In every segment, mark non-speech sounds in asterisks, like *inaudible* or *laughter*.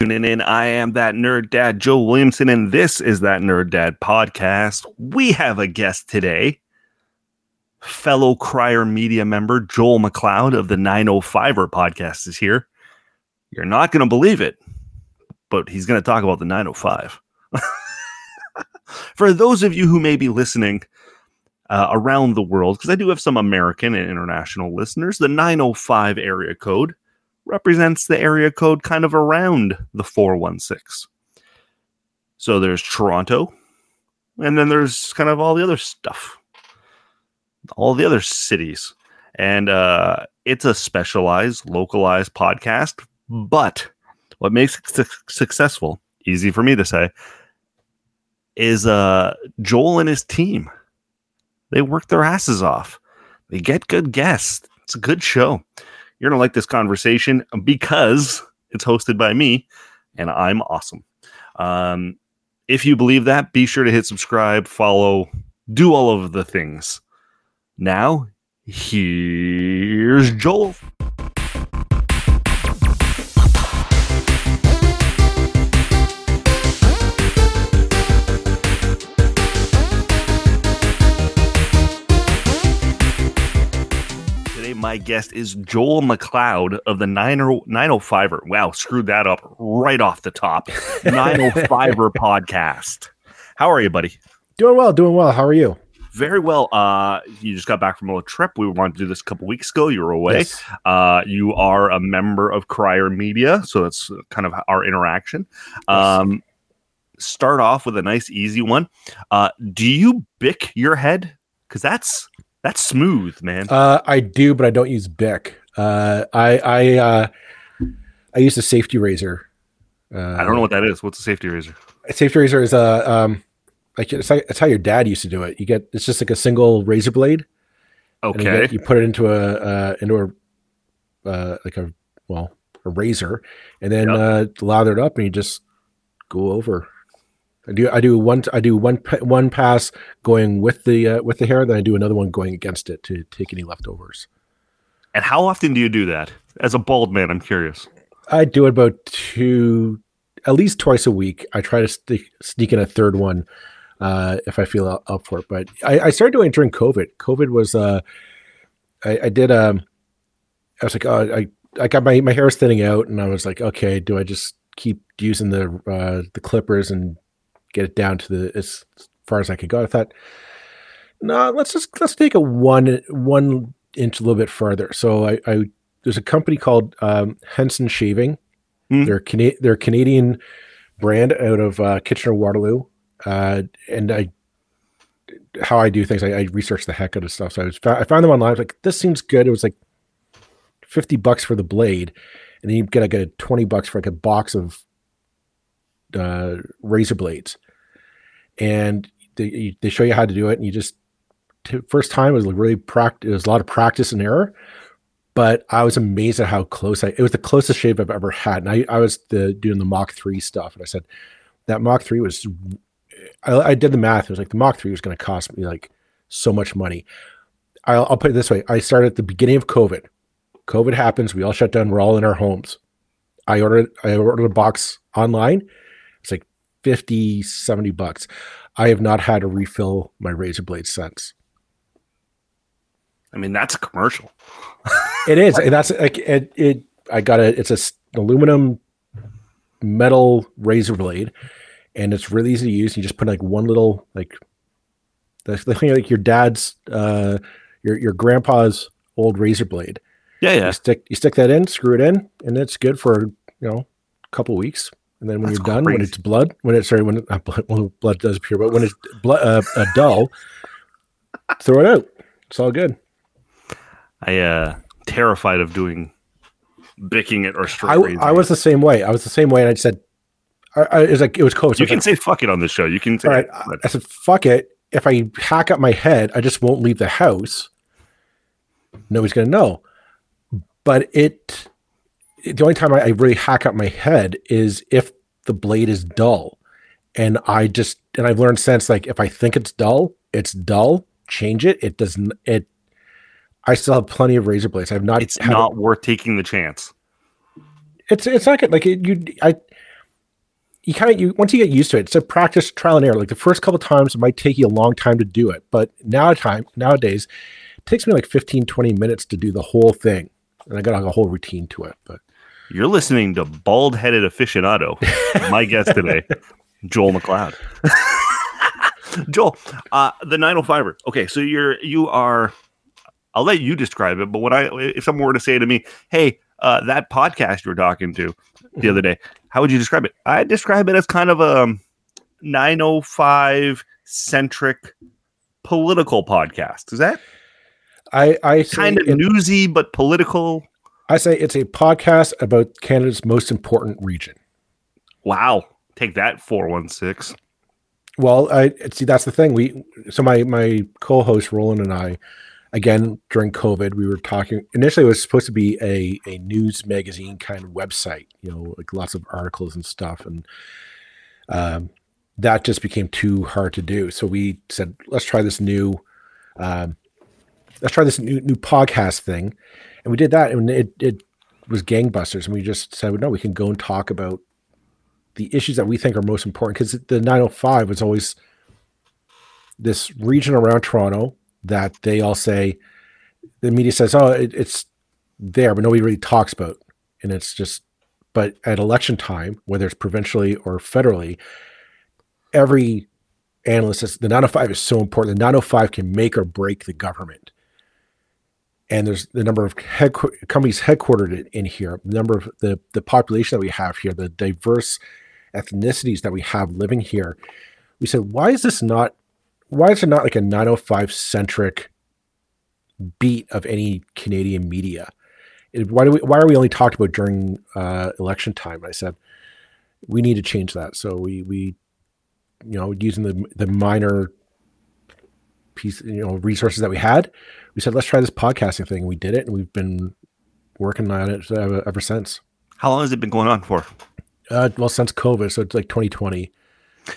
Tuning in, I am that nerd dad, Joe Williamson, and this is that nerd dad podcast. We have a guest today, fellow Crier Media member Joel MacLeod of the 905er podcast is here. You're not going to believe it, but he's going to talk about the 905. *laughs* For those of you who may be listening uh, around the world, because I do have some American and international listeners, the 905 area code represents the area code kind of around the 416. So there's Toronto, and then there's kind of all the other stuff, all the other cities. And uh, it's a specialized, localized podcast. But what makes it su- successful, easy for me to say, is uh, Joel and his team. They work their asses off. They get good guests. It's a good show. You're going to like this conversation because it's hosted by me and I'm awesome. Um, if you believe that, be sure to hit subscribe, follow, do all of the things. Now, here's Joel. My guest is Joel MacLeod of the 905er. Wow, screwed that up right off the top. *laughs* 905er podcast. How are you, buddy? Doing well, doing well. How are you? Very well. Uh, you just got back from a little trip. We wanted to do this a couple weeks ago. You were away. Yes. Uh, you are a member of Crier Media, so that's kind of our interaction. Um, start off with a nice, easy one. Uh, do you bick your head? Because that's that's smooth, man. Uh, I do, but I don't use Bic. Uh, I I uh, I use a safety razor. Uh, I don't know what that is. What's a safety razor? A safety razor is a um, like it's, like it's how your dad used to do it. You get it's just like a single razor blade. and you, Okay. get- you put it into a uh, into a uh, like a well a razor, and then Yep. uh, lather it up, and you just go over. I do I do one I do one one pass going with the uh, with the hair, then I do another one going against it to take any leftovers. And how often do you do that? As a bald man, I'm curious. I do it about two, at least twice a week. I try to sneak, sneak in a third one uh, if I feel up- up for it. But I, I started doing it during COVID. COVID was, uh, I, I did, um, I was like, oh, I, I got my, my hair was thinning out and I was like, okay, do I just keep using the, uh, the clippers and get it down to the, as far as I could go? I thought, no, let's just, let's take a one, one inch a little bit further. So I, I there's a company called um, Henson Shaving. Hmm. They're Cana- they're Canadian brand out of uh, Kitchener Waterloo, uh, and I how I do things. I, I research the heck out of stuff. So I was I found them online. I was like, this seems good. It was like fifty bucks for the blade, and then you get like a twenty bucks for like a box of uh, razor blades, and they they show you how to do it, and you just first time was really practice. It was a lot of practice and error but I was amazed at how close I. It was the closest shave I've ever had, and I, I was the doing the Mach three stuff, and I said that Mach three was. I, I did the math. It was like the Mach three was going to cost me like so much money. I'll, I'll put it this way: I started at the beginning of COVID. COVID happens. We all shut down. We're all in our homes. I ordered. I ordered a box online. It's like 50, 70 bucks. I have not had to refill my razor blade since. I mean, that's a commercial. It is. and That's like it, it. I got a. It's a aluminum metal razor blade, and it's really easy to use. You just put like one little like the, thing like your dad's, uh, your your grandpa's old razor blade. Yeah, yeah. You stick you stick that in, screw it in, and it's good for you know a couple weeks. And then when That's you're done, when it's blood, when it's sorry, when uh, blood, when blood does appear, but when it's blood, uh, uh, dull, throw it out. It's all good. I uh terrified of doing bicking it or straight I. I was the same way. I was the same way, and I said, I, I, it was like it was close. You was can like, say fuck it on this show. You can say all right. it, I said, fuck it. If I hack up my head, I just won't leave the house. Nobody's gonna know. But it, the only time I, I really hack up my head is if the blade is dull, and I just and I've learned since like if I think it's dull, it's dull. Change it. It doesn't. It. I still have plenty of razor blades. I've not. it's not worth taking the chance. It's it's not good. Like it, you, I. You kind of you once you get used to it, it's a practice trial and error. Like the first couple times, it might take you a long time to do it, but now time nowadays, it takes me like 15, 20 minutes to do the whole thing, and I got like a whole routine to it. But You're listening to bald headed aficionado. My guest today, *laughs* Joel MacLeod. *laughs* Joel, uh, the 905er. Okay, so you're you are. I'll let you describe it, but when I if someone were to say to me, "Hey, uh, that podcast you were talking to the other day," how would you describe it? I describe it as kind of a 905 centric political podcast. Is that I I kind of it- newsy but political? I say it's a podcast about Canada's most important region. Wow, take that 416. Well, I see that's the thing. We so my my co-host Roland and I, again during COVID, we were talking. Initially, it was supposed to be a a news magazine kind of website, you know, like lots of articles and stuff, and um, that just became too hard to do. So we said, let's try this new, um, let's try this new new podcast thing, and we did that, and it it was gangbusters. And we just said, no, we can go and talk about the issues that we think are most important because the 905 was always this region around Toronto that they all say the media says, oh, it, it's there, but nobody really talks about. And it's just, but at election time, whether it's provincially or federally, every analyst says the 905 is so important. The 905 can make or break the government. And there's the number of head, companies headquartered in, here, the number of the, the population that we have here, the diverse ethnicities that we have living here. We said, why is this not, why is it not like a 905 centric beat of any Canadian media? Why do we, why are we only talked about during uh, election time? I said, we need to change that. So we, we, you know, using the, the minor piece, you know, resources that we had, we said, let's try this podcasting thing. We did it and we've been working on it ever, ever since. How long has it been going on for? Uh, well, since COVID, so it's like 2020.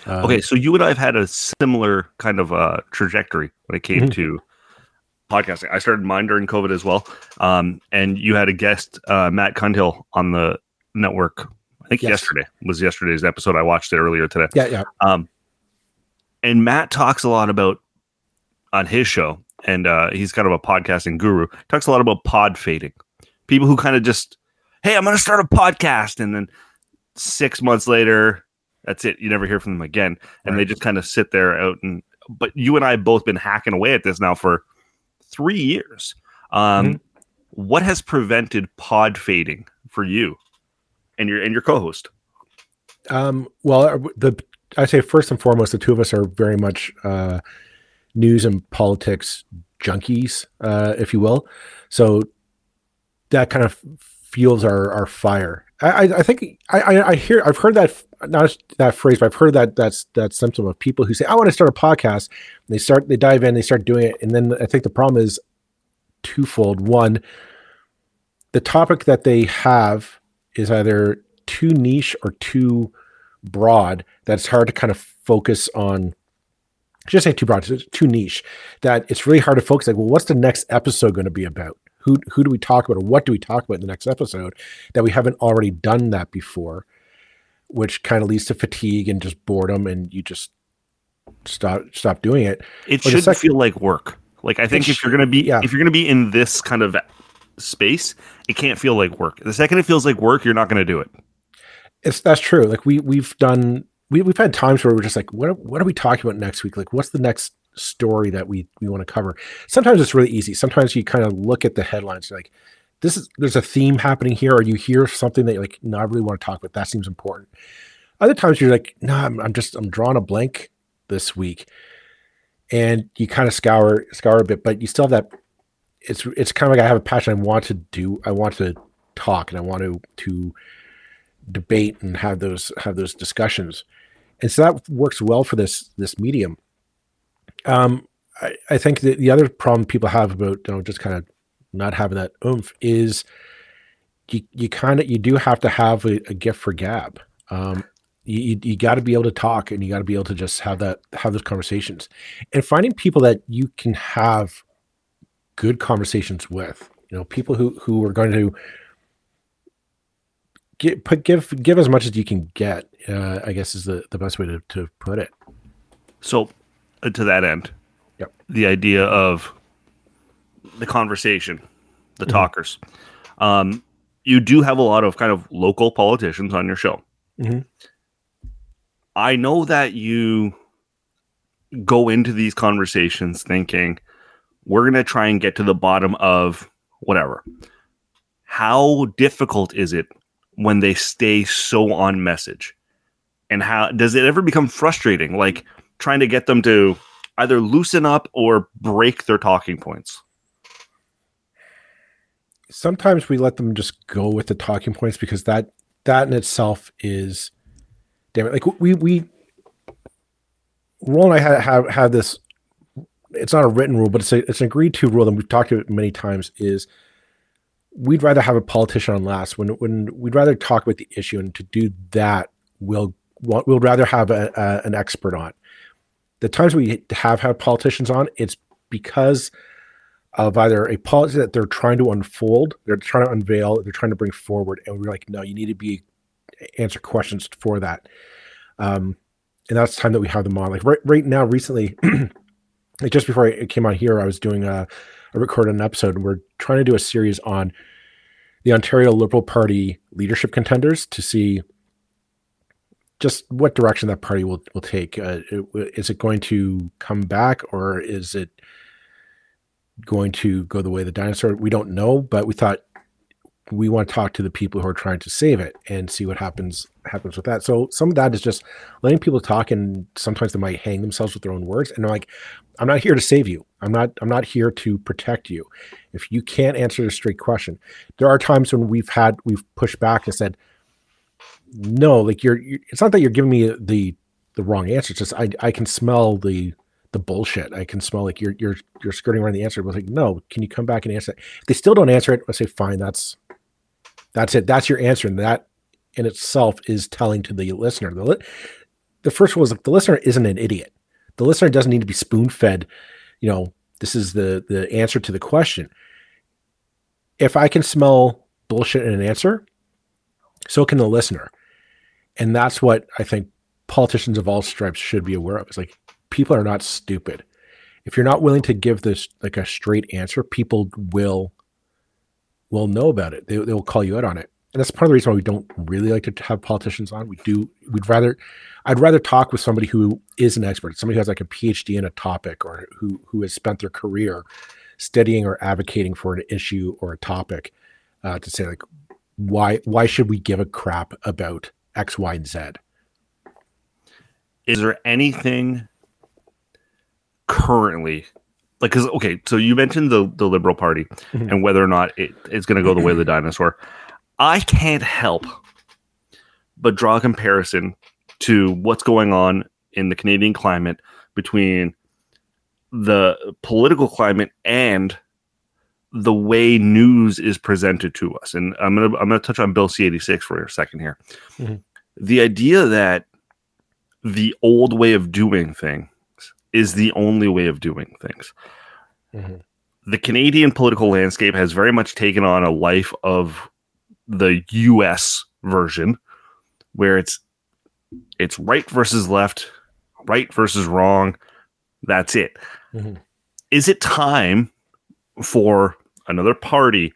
Um, Okay, so you and I have had a similar kind of uh, trajectory when it came Mhm. to podcasting. I started mine during COVID as well, um, and you had a guest, uh, Matt Cundill, on the network. I think Yes. yesterday was yesterday's episode. I watched it earlier today. Yeah, yeah. Um, and Matt talks a lot about on his show, and uh, he's kind of a podcasting guru. Talks a lot about pod fading. People who kind of just, hey, I'm going to start a podcast, and then six months later, that's it. You never hear from them again, and they just kind of sit there out. And but you and I have both been hacking away at this now for three years. Um, What has prevented pod fading for you and your and your co-host? Um, well, uh, the I say first and foremost, the two of us are very much uh, news and politics junkies, uh, if you will. So that kind of fuels our our fire. I, I, think I, I, I hear I've heard that not that phrase, but I've heard that that's that symptom of people who say I want to start a podcast. And they start they dive in, they start doing it, and then I think the problem is twofold. One, the topic that they have is either too niche or too broad that it's hard to kind of focus on just say too broad it's too niche that it's really hard to focus like well what's the next episode going to be about who who do we talk about or what do we talk about in the next episode that we haven't already done that before which kind of leads to fatigue and just boredom and you just stop stop doing it It should sec- feel like work. Like I think if you're gonna be yeah. if you're gonna be in this kind of space, it can't feel like work. The second it feels like work, you're not gonna do it. it's that's true like we we've done we, we've had times where we're just like what are, what are we talking about next week? Like what's the next story that we we want to cover? Sometimes it's really easy. Sometimes you kind of look at the headlines like this is there's a theme happening here. Or you hear something that you're like no i really want to talk about. That seems important. Other times you're like no i'm, I'm just i'm drawing a blank this week. And you kind of scour scour a bit but you still have that it's it's kind of like i have a passion. I want to do i want to talk and i want to to debate and have those have those discussions, and so that works well for this this medium. Um, I, I think that the other problem people have about you know, just kind of not having that oomph is you you kind of you do have to have a, a gift for gab. Um, you you, got to be able to talk and you got to be able to just have that have those conversations and finding people that you can have good conversations with you know people who who are going to get put give give as much as you can get uh, i guess is the the best way to, to put it So, uh, to that end, Yep. the idea of the conversation, the talkers. Um, you do have a lot of kind of local politicians on your show. Mhm. I know that you go into these conversations thinking we're going to try and get to the bottom of whatever. How difficult is it when they stay so on message? And how does it ever become frustrating? Like trying to get them to either loosen up or break their talking points. sometimes we let them just go with the talking points because that that in itself is damn it like we we Roland I have have this it's not a written rule but it's a it's an agreed to rule and we've talked about many times is we'd rather have a politician on last when when we'd rather talk about the issue and to do that we'll we'll rather have a, a, an expert on the times we have had politicians on it's because of either a policy that they're trying to unfold, they're trying to unveil, they're trying to bring forward, and we're like, no, you need to be answer questions for that. Um, and that's the time that we have them on. Like right, right now, recently, *clears throat* like just before I came on here, I was doing a, I recorded an episode, we're trying to do a series on the Ontario Liberal Party leadership contenders to see just what direction that party will will take. Uh, is it going to come back, or is it going to go the way of the dinosaur? We don't know, but we thought we want to talk to the people who are trying to save it and see what happens happens with that. So some of that is just letting people talk, and sometimes they might hang themselves with their own words. And I'm like, I'm not here to save you. I'm not. I'm not here to protect you. If you can't answer a straight question, there are times when we've had we've pushed back and said, no, like you're. you're it's not that you're giving me the the wrong answer. It's just I I can smell the the bullshit. I can smell like you're you're you're skirting around the answer. But like, no, can you come back and answer it? If they still don't answer it, I say, fine, that's that's it. That's your answer. And that in itself is telling to the listener. The, li- the first one was like the listener isn't an idiot. The listener doesn't need to be spoon fed, you know, this is the the answer to the question. If I can smell bullshit in an answer, so can the listener. And that's what I think politicians of all stripes should be aware of. It's like people are not stupid. If you're not willing to give this like a straight answer, people will will know about it. They, they will call you out on it. And that's part of the reason why we don't really like to have politicians on. We do we'd rather I'd rather talk with somebody who is an expert, somebody who has like a PhD in a topic or who who has spent their career studying or advocating for an issue or a topic uh, to say like why why should we give a crap about X, Y, and Z? Is there anything currently like because okay, so you mentioned the the Liberal Party Mhm. and whether or not it, it's going to go the way of the dinosaur. I can't help but draw a comparison to what's going on in the Canadian climate between the political climate and the way news is presented to us. And I'm gonna I'm gonna touch on Bill C86 for a second here. Mhm. The idea that the old way of doing things is the only way of doing things. Mhm. The Canadian political landscape has very much taken on a life of the US version where it's it's right versus left, right versus wrong. That's it. Mhm. Is it time for another party,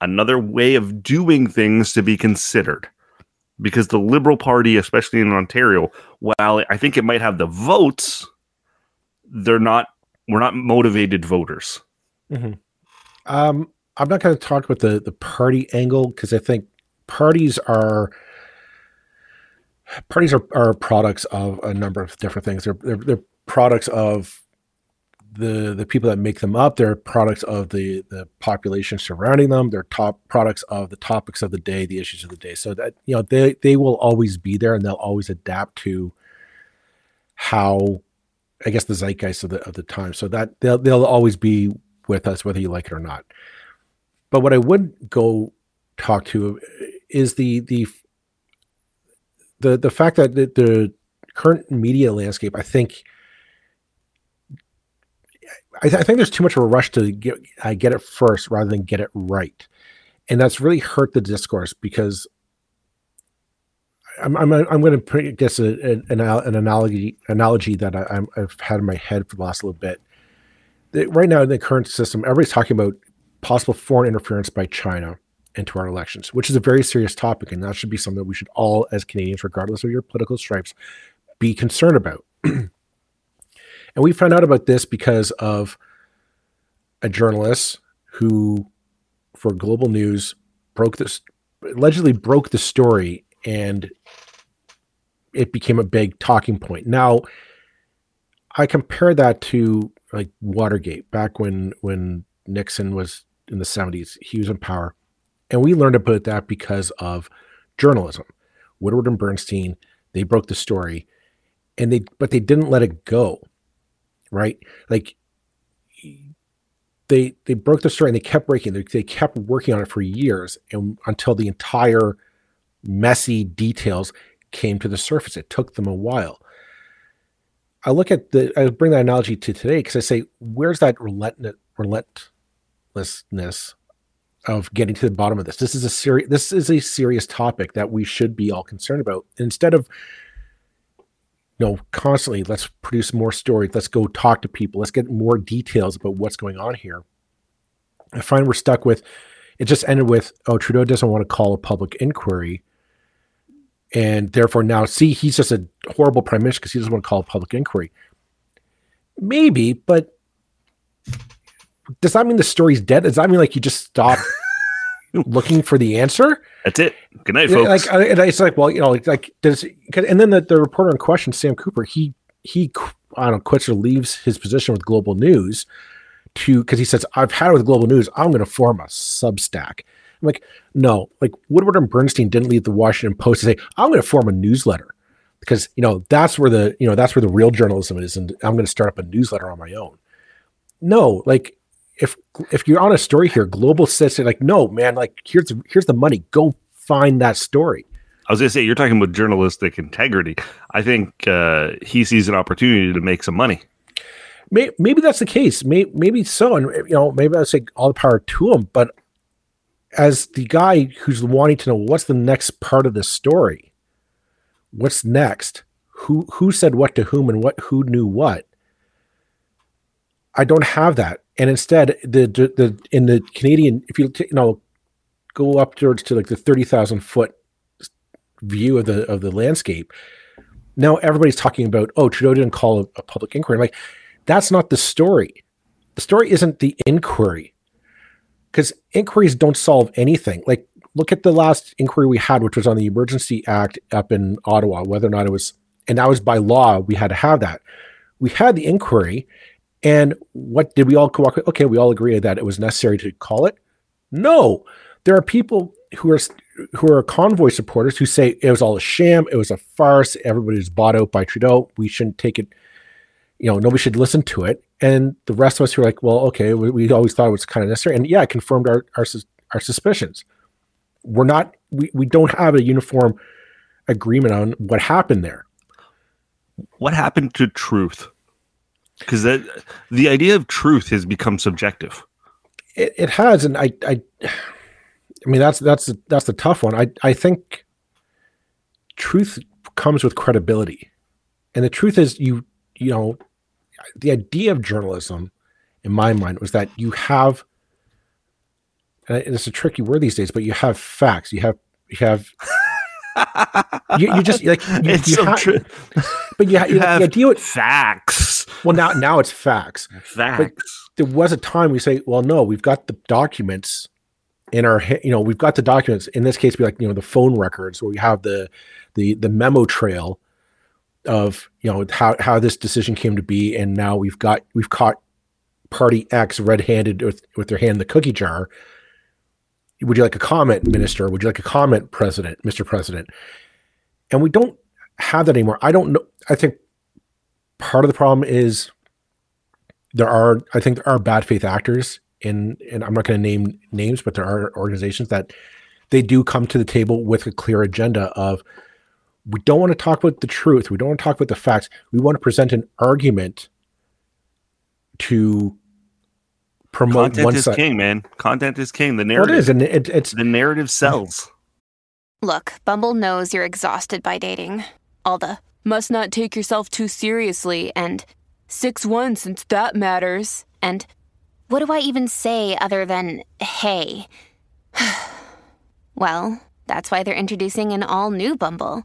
another way of doing things to be considered? Because the Liberal Party, especially in Ontario, while I think it might have the votes, they're not we're not motivated voters. Um, I'm not going to talk about the the party angle because I think parties are parties are, are products of a number of different things. They're, they're they're products of the the people that make them up they're products of the the population surrounding them they're top products of the topics of the day the issues of the day so that you know they they will always be there and they'll always adapt to how i guess the zeitgeist of the of the time. So that they'll they'll always be with us whether you like it or not. But what i would go talk to is the the the the fact that the, the current media landscape i think I, th- I, think there's too much of a rush to get uh, get it first rather than get it right, and that's really hurt the discourse because I'm I'm, I'm going to put guess a, an, an analogy analogy that I, have had in my head for the last little bit. Right now in the current system, everybody's talking about possible foreign interference by China into our elections, which is a very serious topic, and that should be something that we should all, as Canadians, regardless of your political stripes, be concerned about. *clears throat* And we found out about this because of a journalist who, for Global News, broke this, allegedly broke the story, and it became a big talking point. Now, I compare that to like Watergate back when when Nixon was in the 70s, he was in power. And we learned about that because of journalism. Woodward and Bernstein, they broke the story and they but they didn't let it go right? Like they they broke the story and they kept breaking. They, they kept working on it for years and until the entire messy details came to the surface. It took them a while. I look at the I bring that analogy to today because I say, where's that relentless relentlessness of getting to the bottom of this? This is a serious this is a serious topic that we should be all concerned about. Instead of you know, constantly let's produce more stories. Let's go talk to people. Let's get more details about what's going on here. I find we're stuck with it just ended with, oh, Trudeau doesn't want to call a public inquiry. And therefore now see he's just a horrible prime minister because he doesn't want to call a public inquiry. Maybe, but does that mean the story's dead? Does that mean like you just stop *laughs* looking for the answer? That's it. Good night, folks. Like, it's like, well, you know, like, like does, and then the, the reporter in question, Sam Cooper, he, he, I don't know, quits or leaves his position with Global News to, because he says, I've had it with Global News. I'm going to form a Substack. I'm like, no, like Woodward and Bernstein didn't leave the Washington Post to say, I'm going to form a newsletter because, you know, that's where the, you know, that's where the real journalism is. And I'm going to start up a newsletter on my own. No, like if if you're on a story here, Global says like, no, man, like here's here's the money. Go find that story. I was gonna say you're talking about journalistic integrity. I think uh, he sees an opportunity to make some money. Maybe, maybe that's the case. Maybe, maybe so, and you know, maybe I say all the power to him. But as the guy who's wanting to know what's the next part of the story, what's next, who who said what to whom, and what who knew what, I don't have that. And instead the, the, the in the Canadian, if you you know go up towards to like the thirty thousand foot view of the of the landscape, now everybody's talking about oh Trudeau didn't call a, a public inquiry. I'm like that's not the story. The story isn't the inquiry because inquiries don't solve anything. Like look at the last inquiry we had, which was on the Emergency Act up in Ottawa, whether or not it was, and that was by law, we had to have that. We had the inquiry, and what did we all walk? Okay, we all agree that it was necessary to call it. No, there are people who are who are convoy supporters who say it was all a sham, it was a farce, everybody was bought out by Trudeau. We shouldn't take it. You know, nobody should listen to it. And the rest of us who are like, well, okay, we, we always thought it was kind of necessary, and yeah, it confirmed our our, our suspicions. We're not. We we don't have a uniform agreement on what happened there. What happened to truth? because that the idea of truth has become subjective. It, it has, and I, I, I mean that's that's that's the tough one. I I think truth comes with credibility, and the truth is you you know the idea of journalism, in my mind, was that you have. And it's a tricky word these days, but you have facts. You have you have *laughs* you, you, just like you, it's you so ha- true. but you, ha- you, have the idea with facts. Well, now now it's facts. Facts. But there was a time we say, well, no, we've got the documents in our, you know, we've got the documents. In this case, be like you know the phone records, where we have the the the memo trail of you know how how this decision came to be, and now we've got we've caught party X red-handed with, with their hand in the cookie jar. Would you like a comment, minister? Would you like a comment, president, Mr. President? And we don't have that anymore. I don't know. I think part of the problem is there are, I think there are bad faith actors in, and I'm not going to name names, but there are organizations that they do come to the table with a clear agenda of we don't want to talk about the truth. We don't want to talk about the facts. We want to present an argument to promote Content one is side. king, man. Content is king. The Well, narrative, it is, and it, it's the narrative sells. Look, Bumble knows you're exhausted by dating. All the must not take yourself too seriously and 6 1 since that matters. And what do I even say other than hey? *sighs* well, that's why they're introducing an all new Bumble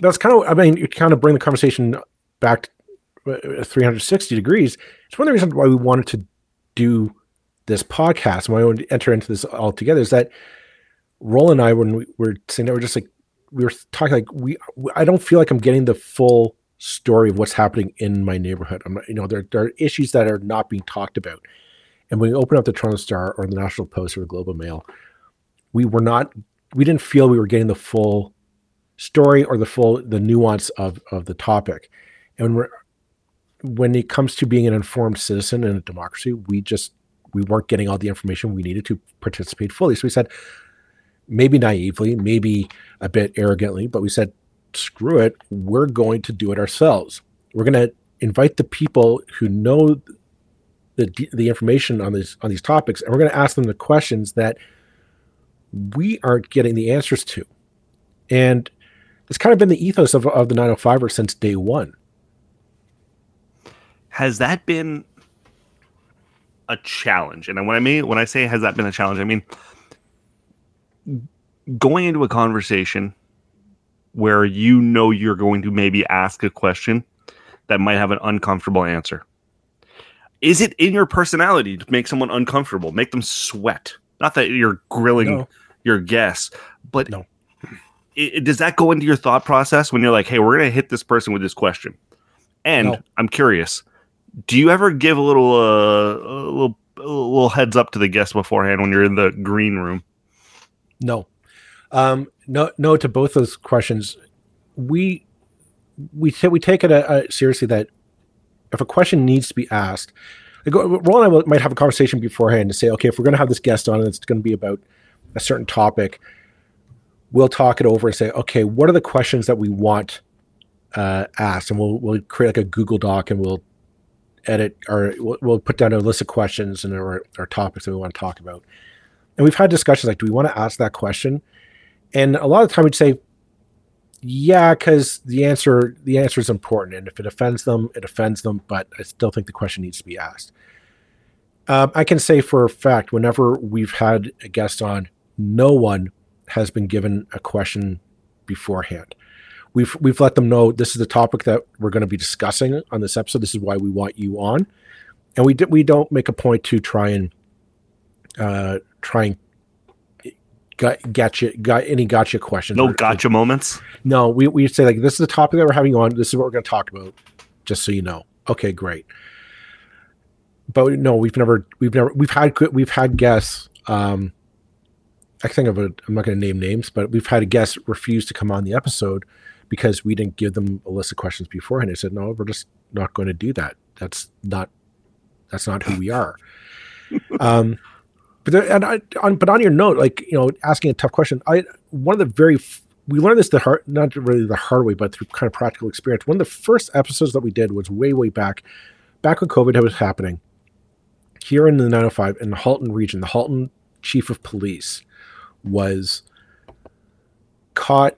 That's kind of i mean you kind of bring the conversation back uh, 360 degrees. It's one of the reasons why we wanted to do this podcast and why we wanted to enter into this all together is that roland and i when we were saying that we're just like we were talking like we i don't feel like i'm getting the full story of what's happening in my neighborhood. I'm you know there, there are issues that are not being talked about. And when we open up the toronto star or the national post or the Globe and Mail we were not we didn't feel we were getting the full story or the full the nuance of of the topic. And we're, when it comes to being an informed citizen in a democracy we just we weren't getting all the information we needed to participate fully. So we said maybe naively maybe a bit arrogantly but we said screw it we're going to do it ourselves. We're going to invite the people who know the the information on these on these topics and we're going to ask them the questions that we aren't getting the answers to. And it's kind of been the ethos of, of the 905er since day one. Has that been a challenge? And when I mean when I say has that been a challenge, I mean going into a conversation where you know you're going to maybe ask a question that might have an uncomfortable answer. Is it in your personality to make someone uncomfortable, make them sweat? Not that you're grilling No. your guests, but No. I- i- does that go into your thought process when you're like, "Hey, we're going to hit this person with this question"? And No. I'm curious, do you ever give a little, uh, a little, a little heads up to the guest beforehand when you're in the green room? No, um, no, no to both those questions. We we ta- we take it uh, uh, seriously that if a question needs to be asked, like, uh, Roland and I might have a conversation beforehand to say, okay, if we're going to have this guest on and it's going to be about a certain topic, we'll talk it over and say, okay, what are the questions that we want uh, asked, and we'll we'll create like a Google Doc and we'll edit or we'll, we'll put down a list of questions and our, our topics that we want to talk about. And we've had discussions like, do we want to ask that question? And a lot of time we'd say, yeah, because the answer the answer is important, and if it offends them, it offends them. But I still think the question needs to be asked. Um, I can say for a fact, whenever we've had a guest on, no one has been given a question beforehand. We've we've let them know this is the topic that we're going to be discussing on this episode. This is why we want you on, and we d- we don't make a point to try and uh, try and got gotcha got any gotcha questions. No gotcha moments. no, we, we say like this is the topic that we're having on. This is what we're going to talk about. Just so you know. Okay, great. But no, we've never we've never we've had we've had guests. Um, I think of it. I'm not going to name names, but we've had a guest refuse to come on the episode because we didn't give them a list of questions beforehand. They said, "No, we're just not going to do that. That's not that's not who we are." *laughs* um, but there, and I, on but on your note, like you know, asking a tough question. I one of the very we learned this the hard not really the hard way, but through kind of practical experience. One of the first episodes that we did was way way back, back when COVID was happening. Here in the 905 in the Halton region, the Halton chief of police was caught.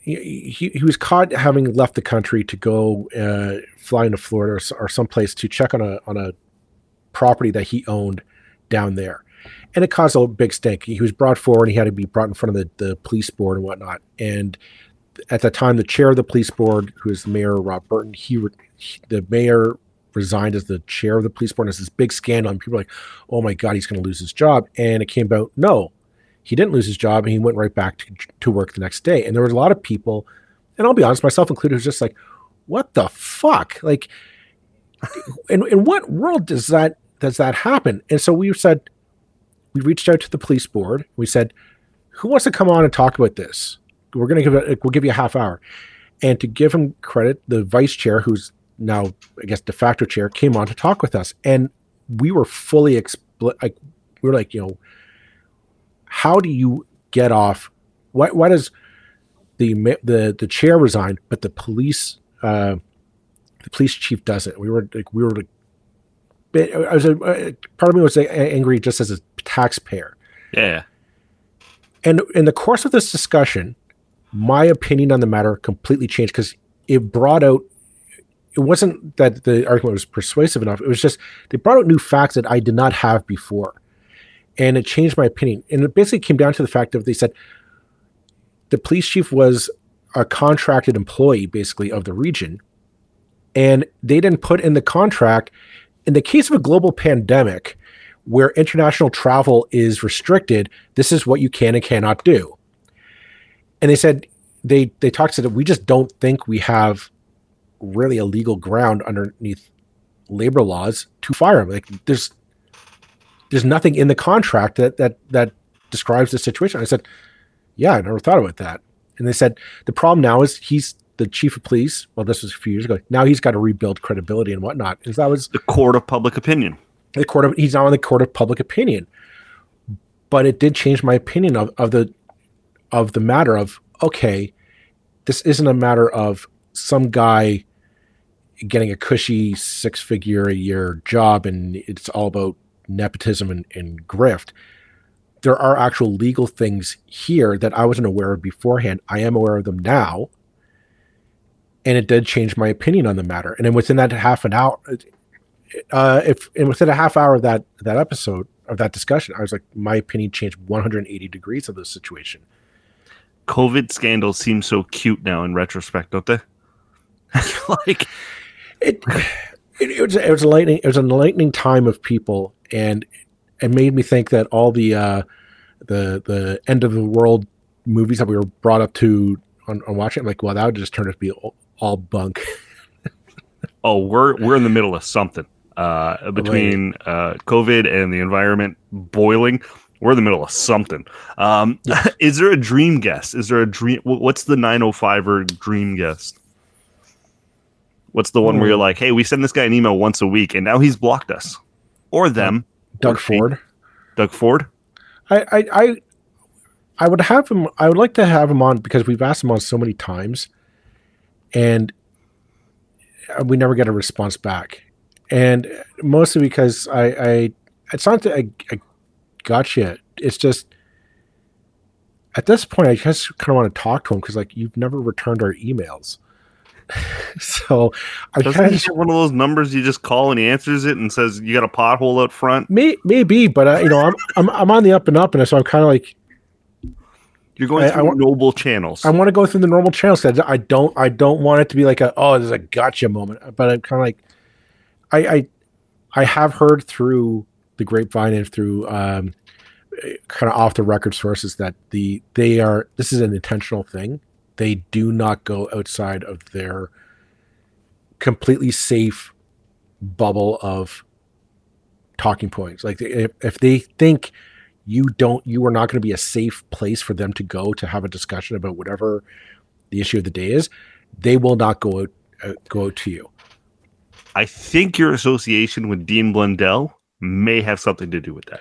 He, he was caught having left the country to go uh, fly into Florida or, or someplace to check on a on a property that he owned down there, and it caused a big stink. He was brought forward. And he had to be brought in front of the, the police board and whatnot. And at the time, the chair of the police board, who is the mayor Rob Burton, he, he the mayor resigned as the chair of the police board. And it's this big scandal, and people are like, "Oh my god, he's going to lose his job." And it came out, no, he didn't lose his job, and he went right back to, to work the next day. And there was a lot of people, and I'll be honest, myself included, who's just like, "What the fuck?" Like, *laughs* in in what world does that does that happen? And so we said, we reached out to the police board. We said, "Who wants to come on and talk about this?" We're going to give it. We'll give you a half hour. And to give him credit, the vice chair, who's now I guess de facto chair, came on to talk with us, and we were fully expl- like we were like, you know, how do you get off? Why, why does the the the chair resign, but the police uh, the police chief doesn't? We were like we were like. I was a, uh, part of me was angry just as a taxpayer. Yeah. And in the course of this discussion, my opinion on the matter completely changed because it brought out it wasn't that the argument was persuasive enough. It was just they brought out new facts that I did not have before. And it changed my opinion. And it basically came down to the fact that they said the police chief was a contracted employee, basically, of the region. And they didn't put in the contract, in the case of a global pandemic where international travel is restricted, this is what you can and cannot do. And they said, they they talked to that we just don't think we have really a legal ground underneath labor laws to fire him. Like there's there's nothing in the contract that that that describes the situation. I said, yeah, I never thought about that. And they said the problem now is he's the chief of police. Well, this was a few years ago. Now he's got to rebuild credibility and whatnot. And that was the court of public opinion. The court of he's now in the court of public opinion. But it did change my opinion of, of the of the matter of okay, this isn't a matter of some guy getting a cushy six figure a year job and it's all about nepotism and, and grift. There are actual legal things here that I wasn't aware of beforehand. I am aware of them now. And it did change my opinion on the matter. And then within that half an hour, uh, if and within a half hour of that that episode of that discussion, I was like, my opinion changed 180 degrees of the situation. COVID scandals seem so cute now in retrospect, don't they? *laughs* like it, it, it was it was a lightning it was a lightning time of people, and it made me think that all the uh, the the end of the world movies that we were brought up to on, on watching, I'm like, well, that would just turn out to be all, all bunk. *laughs* oh, we're we're in the middle of something uh, between uh, COVID and the environment boiling. We're in the middle of something. Um, *laughs* is there a dream guest? Is there a dream? What's the 905er dream guest? What's the one where you're like, hey, we send this guy an email once a week and now he's blocked us? Or them. Doug or Ford. Doug Ford? I, I I I would have him I would like to have him on because we've asked him on so many times and uh, we never get a response back. And mostly because I, I it's not that I, I gotcha. It's just at this point I just kind of want to talk to him because like you've never returned our emails. *laughs* so I kind of one of those numbers you just call and he answers it and says you got a pothole out front. May, maybe, but uh, you know I'm, I'm I'm on the up and up, and so I'm kind of like you're going through I, I noble channels. I want to go through the normal channels. I don't I don't want it to be like a oh there's a gotcha moment, but I'm kind of like I I I have heard through the grapevine and through um, kind of off the record sources that the they are this is an intentional thing they do not go outside of their completely safe bubble of talking points. Like if, if they think you don't, you are not going to be a safe place for them to go to have a discussion about whatever the issue of the day is, they will not go out, uh, go out to you. I think your association with Dean Blundell may have something to do with that.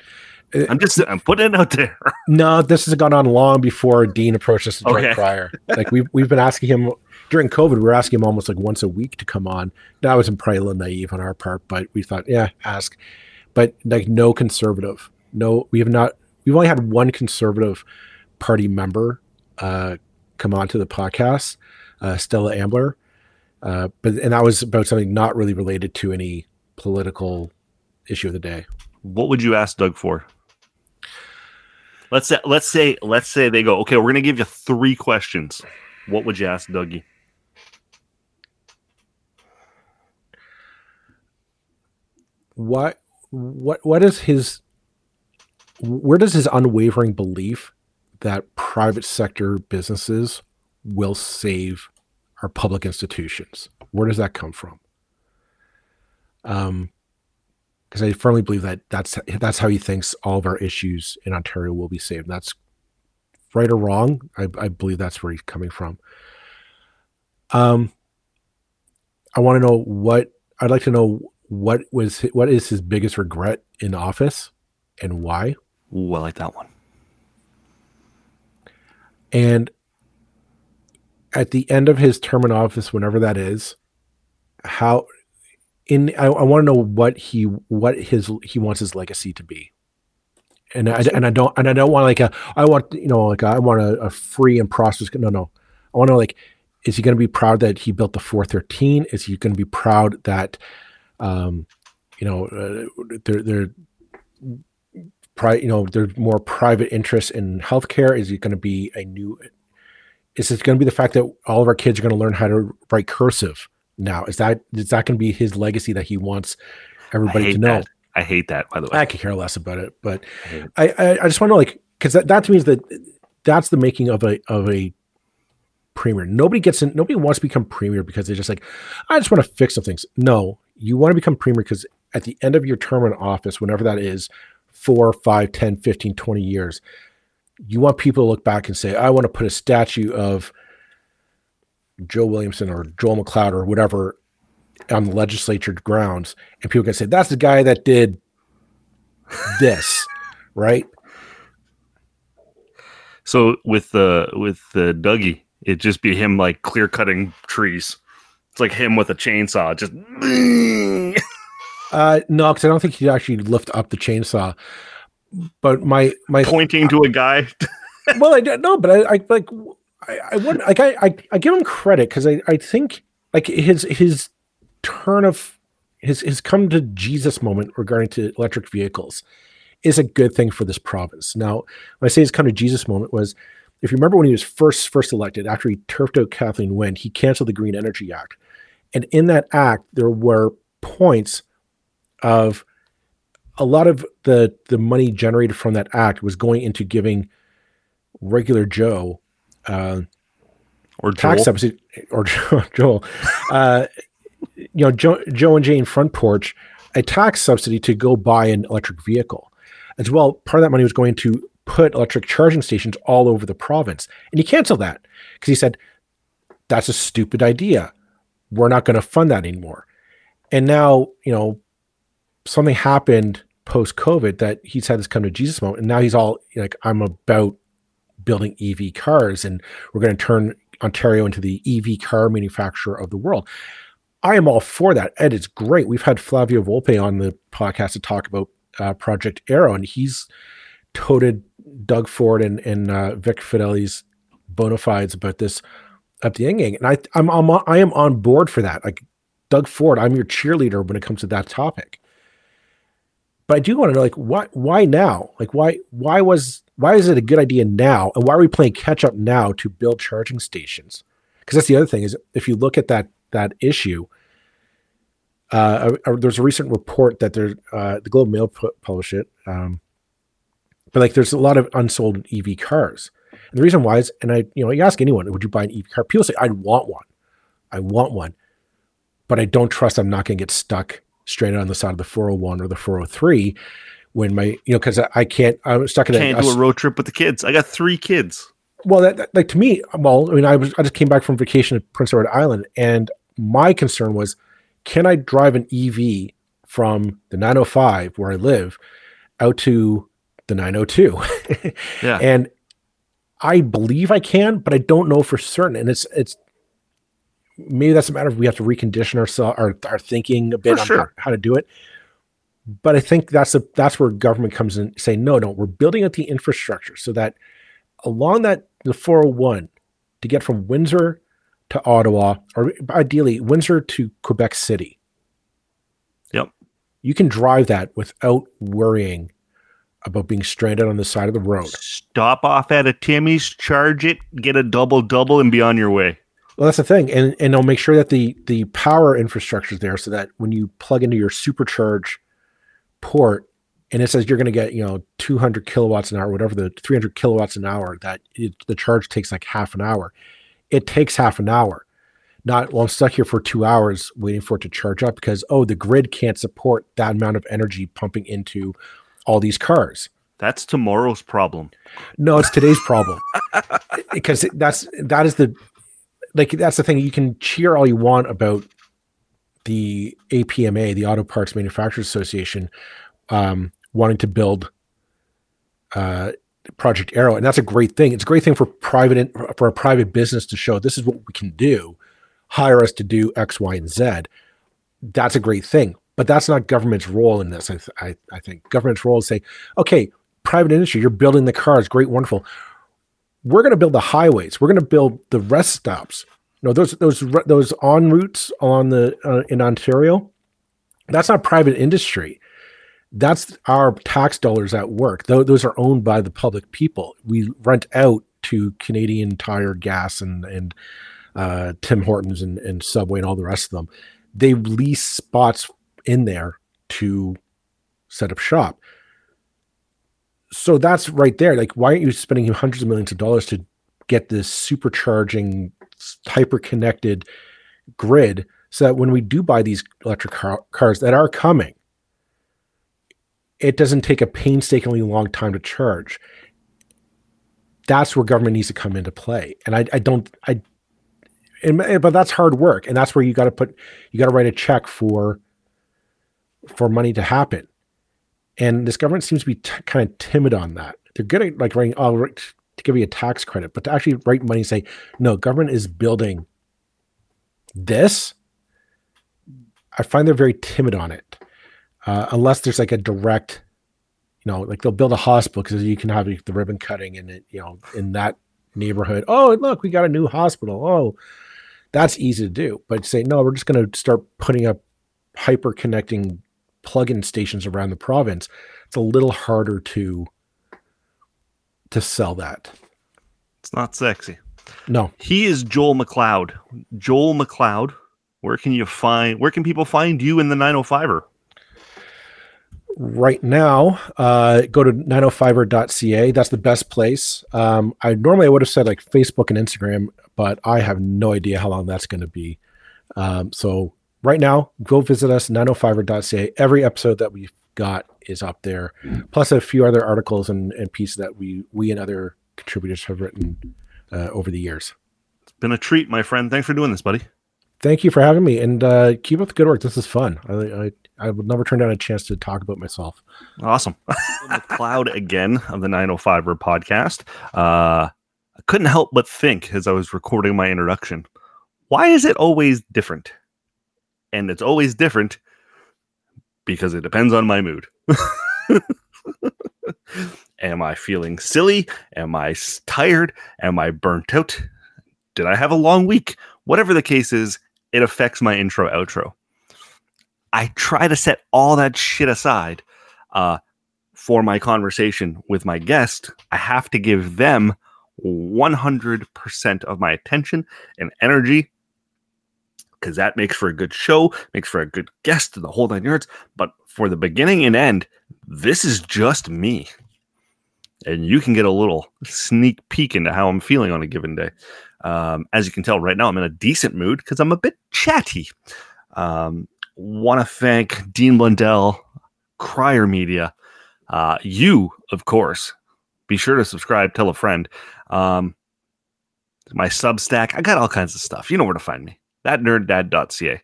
Uh, I'm just I'm putting it out there. *laughs* no, this has gone on long before Dean approached us okay. prior. Like we've we've been asking him during COVID, we were asking him almost like once a week to come on. That was probably a little naive on our part, but we thought, yeah, ask. But like no conservative. No, we have not we've only had one conservative party member uh, come on to the podcast, uh, Stella Ambler, uh, but and that was about something not really related to any political issue of the day. What would you ask Doug for? Let's say let's say let's say they go, okay, we're gonna give you three questions. What would you ask Dougie? What what what is his where does his unwavering belief that private sector businesses will save our public institutions? Where does that come from? Um, because I firmly believe that that's that's how he thinks all of our issues in Ontario will be saved. That's right or wrong. I, I believe that's where he's coming from. Um, I want to know what I'd like to know what was what is his biggest regret in office and why. Ooh, I like that one. And at the end of his term in office, whenever that is, how in I, I want to know what he what his he wants his legacy to be. And I, and I don't and I don't want like a I want you know like I want a, a free and prosperous no no. I want to like is he going to be proud that he built the 413 is he going to be proud that um you know uh, they're they're pri- you know there's more private interest in healthcare? Is it going to be a new is it going to be the fact that all of our kids are going to learn how to write cursive now. Is that is that going to be his legacy that he wants everybody to know? that. i hate that by the way. I could care less about it but I, I, I just want to like because that, that to me is that that's the making of a of a premier. Nobody gets in nobody wants to become premier because they're just like i just want to fix some things. No you want to become premier because at the end of your term in office whenever that is four, five, 10, 15, 20 years, you want people to look back and say, I want to put a statue of Joe Williamson or Joel MacLeod or whatever on the legislature grounds. And people can say, that's the guy that did this, *laughs* right? So with the with the Dougie, it'd just be him like clear cutting trees. It's like him with a chainsaw, just Uh, no, because I don't think he'd actually lift up the chainsaw. But my my pointing to a guy. *laughs* well, I don't know, but I, I like I, wouldn't like I, I I give him credit because I I think like his his turn of his his come to Jesus moment regarding to electric vehicles is a good thing for this province. Now, when I say his come to Jesus moment was, if you remember when he was first first elected after he turfed out Kathleen Wynne, he canceled the Green Energy Act, and in that act there were points of a lot of the the money generated from that act was going into giving regular Joe uh, or tax Joel. subsidy or *laughs* Joel, uh, you know, Joe, Joe and Jane front porch a tax subsidy to go buy an electric vehicle. As well, part of that money was going to put electric charging stations all over the province, and he canceled that because he said that's a stupid idea. We're not going to fund that anymore. And now, you know, something happened post COVID that he's had this come to Jesus moment, and now he's all like, "I'm about building EV cars, and we're going to turn Ontario into the EV car manufacturer of the world." I am all for that, and it's great. We've had Flavio Volpe on the podcast to talk about uh, Project Arrow, and he's toted Doug Ford and and uh, Vic Fedeli's bona fides about this up the yang and I I'm, I'm I am on board for that. Like Doug Ford, I'm your cheerleader when it comes to that topic but I do want to know like why why now? Like why why was why is it a good idea now? And why are we playing catch up now to build charging stations? Because that's the other thing is if you look at that that issue, uh, there's a recent report that there uh, the Globe Mail pu- published it, um, but like there's a lot of unsold EV cars. And the reason why is, and I you know you ask anyone, would you buy an EV car? People say I'd want one, I want one, but I don't trust I'm not going to get stuck stranded on the side of the 401 or the 403 when my you know because I, I, can't i'm stuck in can't a, do a road trip with the kids. I got three kids. Well that, that, like to me well i mean i was i just came back from vacation at prince edward island and my concern was can i drive an ev from the 905 where i live out to the 902 *laughs* yeah. And i believe i can but i don't know for certain and it's it's maybe that's a matter of we have to recondition ourselves our, our thinking a bit For on sure. how, how to do it But I think that's a that's where government comes in say no, no, we're building out the infrastructure so that along that the 401 to get from Windsor to Ottawa, or ideally Windsor to Quebec City. Yep. You can drive that without worrying about being stranded on the side of the road. Stop off at a Timmy's, charge it, get a double double, and be on your way. Well, that's the thing, and and I'll make sure that the the power infrastructure is there so that when you plug into your supercharge port, and it says you're going to get you know 200 kilowatts an hour, whatever the 300 kilowatts an hour, that it, the charge takes like half an hour. It takes half an hour. Not well, I'm stuck here for two hours waiting for it to charge up because oh, the grid can't support that amount of energy pumping into all these cars. That's tomorrow's problem. No, it's today's problem *laughs* because that's that is the like that's the thing. You can cheer all you want about the APMA, the Auto Parts Manufacturers Association, um, wanting to build uh, Project Arrow, and that's a great thing. It's a great thing for private for a private business to show this is what we can do. Hire us to do X, Y, and Z. That's a great thing, but that's not government's role in this. I, I, I think government's role is say, okay, private industry, you're building the cars, great, wonderful. We're going to build the highways. We're going to build the rest stops. You know, those those those on routes on the uh, in Ontario. That's not private industry that's our tax dollars at work. Though those are owned by the public people. We rent out to Canadian Tire, Gas, and and uh, Tim Hortons and, and Subway and all the rest of them. They lease spots in there to set up shop. So that's right there. Like, why aren't you spending hundreds of millions of dollars to get this supercharging, hyper connected grid so that when we do buy these electric car- cars that are coming, it doesn't take a painstakingly long time to charge. That's where government needs to come into play. And I, I don't, I, and, but that's hard work. And that's where you got to put, you got to write a check for, for money to happen. And this government seems to be t- kind of timid on that. They're good at like writing, oh, to give you a tax credit, but to actually write money and say, no, government is building this. I find they're very timid on it uh, unless there's like a direct, you know, like they'll build a hospital because you can have the ribbon cutting and it, you know, in that neighborhood. Oh, look, we got a new hospital. Oh, that's easy to do. But say no, we're just going to start putting up hyper connecting plug-in stations around the province. It's a little harder to to sell that. It's not sexy. No. He is Joel MacLeod. Joel MacLeod. Where can you find where can people find you in the 905er? right now, uh, go to 905er.ca. That's the best place. Um, I normally I would have said like Facebook and Instagram, but I have no idea how long that's going to be. Um, so right now, go visit us 905er.ca. Every episode that we've got is up there, plus a few other articles and, and pieces that we we and other contributors have written uh, over the years. It's been a treat, my friend. Thanks for doing this, buddy. Thank you for having me, and uh, keep up the good work. This is fun. I, I I would never turn down a chance to talk about myself. Awesome. *laughs* MacLeod again of the 905er podcast. Uh, I couldn't help but think as I was recording my introduction, why is it always different? And it's always different because it depends on my mood. *laughs* Am I feeling silly? Am I tired? Am I burnt out? Did I have a long week? Whatever the case is, it affects my intro outro. I try to set all that shit aside uh, for my conversation with my guest. I have to give them 100% of my attention and energy because that makes for a good show, makes for a good guest, to the whole nine yards. But for the beginning and end, this is just me. And you can get a little sneak peek into how I'm feeling on a given day. Um, as you can tell right now, I'm in a decent mood because I'm a bit chatty. Um, want to thank Dean Blundell, Crier Media, uh, you, of course. Be sure to subscribe, tell a friend. Um, my Substack, I got all kinds of stuff. You know where to find me. Thatnerddad.ca.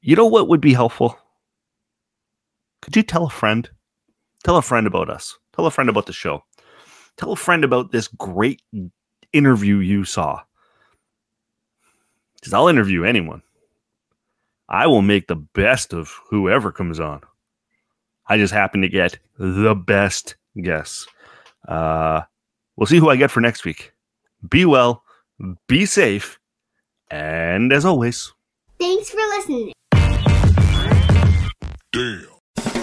You know what would be helpful? Could you tell a friend? Tell a friend about us. Tell a friend about the show. Tell a friend about this great interview you saw. Because I'll interview anyone. I will make the best of whoever comes on. I just happen to get the best guess. Uh, we'll see who I get for next week. Be well, be safe, and as always, Thanks for listening. Damn.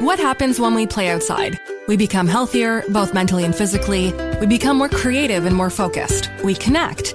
What happens when we play outside? We become healthier, both mentally and physically. We become more creative and more focused. We connect